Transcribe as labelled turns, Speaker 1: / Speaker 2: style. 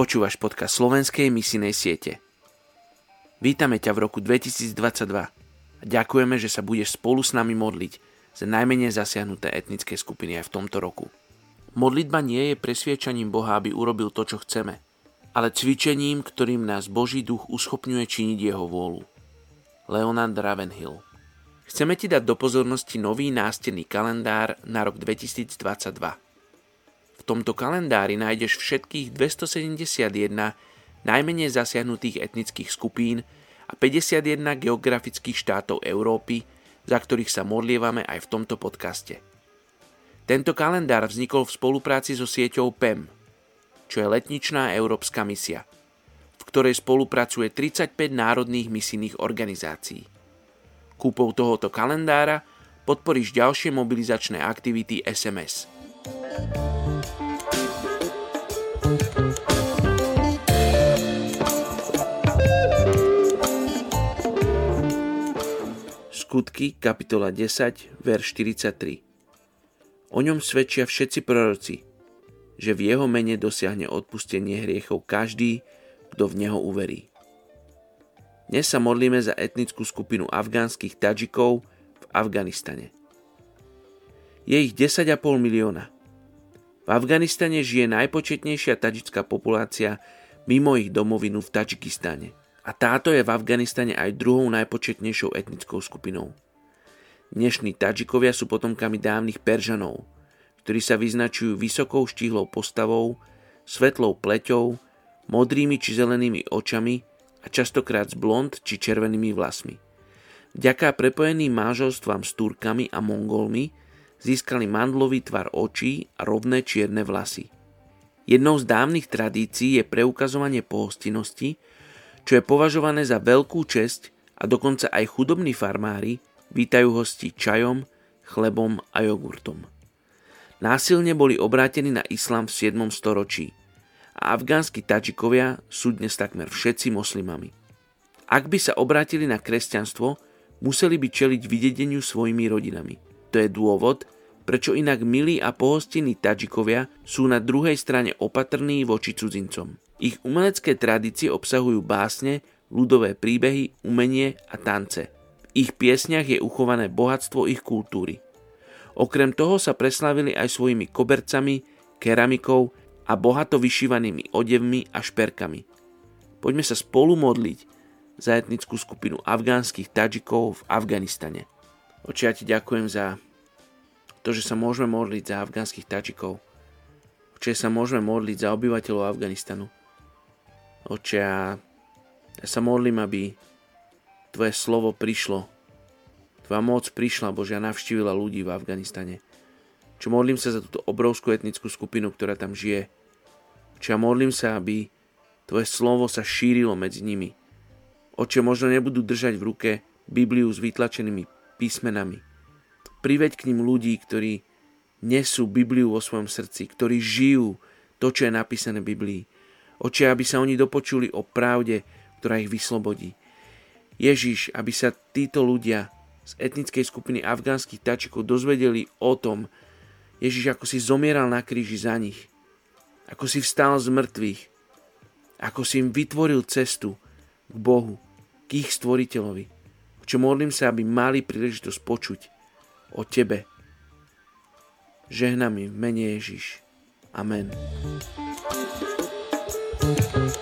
Speaker 1: Počúvaš podcast slovenskej misinej siete. Vítame ťa v roku 2022 a ďakujeme, že sa budeš spolu s nami modliť za najmenej zasiahnuté etnické skupiny aj v tomto roku. Modlitba nie je presviečaním Boha, aby urobil to, čo chceme, ale cvičením, ktorým nás Boží duch uschopňuje činiť jeho vôľu. Leonard Ravenhill Chceme ti dať do pozornosti nový nástenný kalendár na rok 2022 v tomto kalendári nájdeš všetkých 271 najmenej zasiahnutých etnických skupín a 51 geografických štátov Európy, za ktorých sa modlievame aj v tomto podcaste. Tento kalendár vznikol v spolupráci so sieťou PEM, čo je letničná európska misia, v ktorej spolupracuje 35 národných misijných organizácií. Kúpou tohoto kalendára podporíš ďalšie mobilizačné aktivity SMS. Skutky, kapitola 10, verš 43. O ňom svedčia všetci proroci, že v jeho mene dosiahne odpustenie hriechov každý, kto v neho uverí. Dnes sa modlíme za etnickú skupinu afgánskych Tadžikov v Afganistane. Je ich 10,5 milióna. V Afganistane žije najpočetnejšia tadžická populácia mimo ich domovinu v Tadžikistane a táto je v Afganistane aj druhou najpočetnejšou etnickou skupinou. Dnešní Tadžikovia sú potomkami dávnych Peržanov, ktorí sa vyznačujú vysokou štíhlou postavou, svetlou pleťou, modrými či zelenými očami a častokrát s blond či červenými vlasmi. Vďaka prepojeným manželstvám s Turkami a Mongolmi získali mandlový tvar očí a rovné čierne vlasy. Jednou z dávnych tradícií je preukazovanie pohostinnosti, čo je považované za veľkú česť a dokonca aj chudobní farmári vítajú hosti čajom, chlebom a jogurtom. Násilne boli obrátení na islám v 7. storočí a afgánsky Tadžikovia sú dnes takmer všetci moslimami. Ak by sa obrátili na kresťanstvo, museli by čeliť vydedeniu svojimi rodinami. To je dôvod, prečo inak milí a pohostinní Tadžikovia sú na druhej strane opatrní voči cudzincom. Ich umelecké tradície obsahujú básne, ľudové príbehy, umenie a tance. V ich piesniach je uchované bohatstvo ich kultúry. Okrem toho sa preslavili aj svojimi kobercami, keramikou a bohato vyšívanými odevmi a šperkami. Poďme sa spolu modliť za etnickú skupinu afgánskych Tadžikov v Afganistane. Oči, ja ti ďakujem za to, že sa môžeme modliť za afgánskych Tadžikov. Oči, sa môžeme modliť za obyvateľov Afganistanu. Oče, ja, sa modlím, aby Tvoje slovo prišlo. Tvoja moc prišla, Bože, a navštívila ľudí v Afganistane. Čo modlím sa za túto obrovskú etnickú skupinu, ktorá tam žije. Čo ja modlím sa, aby Tvoje slovo sa šírilo medzi nimi. Oče, možno nebudú držať v ruke Bibliu s vytlačenými písmenami. Priveď k ním ľudí, ktorí nesú Bibliu vo svojom srdci, ktorí žijú to, čo je napísané v Biblii Oče, aby sa oni dopočuli o pravde, ktorá ich vyslobodí. Ježiš, aby sa títo ľudia z etnickej skupiny afgánskych tačikov dozvedeli o tom, Ježiš, ako si zomieral na kríži za nich, ako si vstal z mŕtvych, ako si im vytvoril cestu k Bohu, k ich stvoriteľovi. Čo modlím sa, aby mali príležitosť počuť o Tebe. Žehnám v mene Ježiš. Amen. Thank you.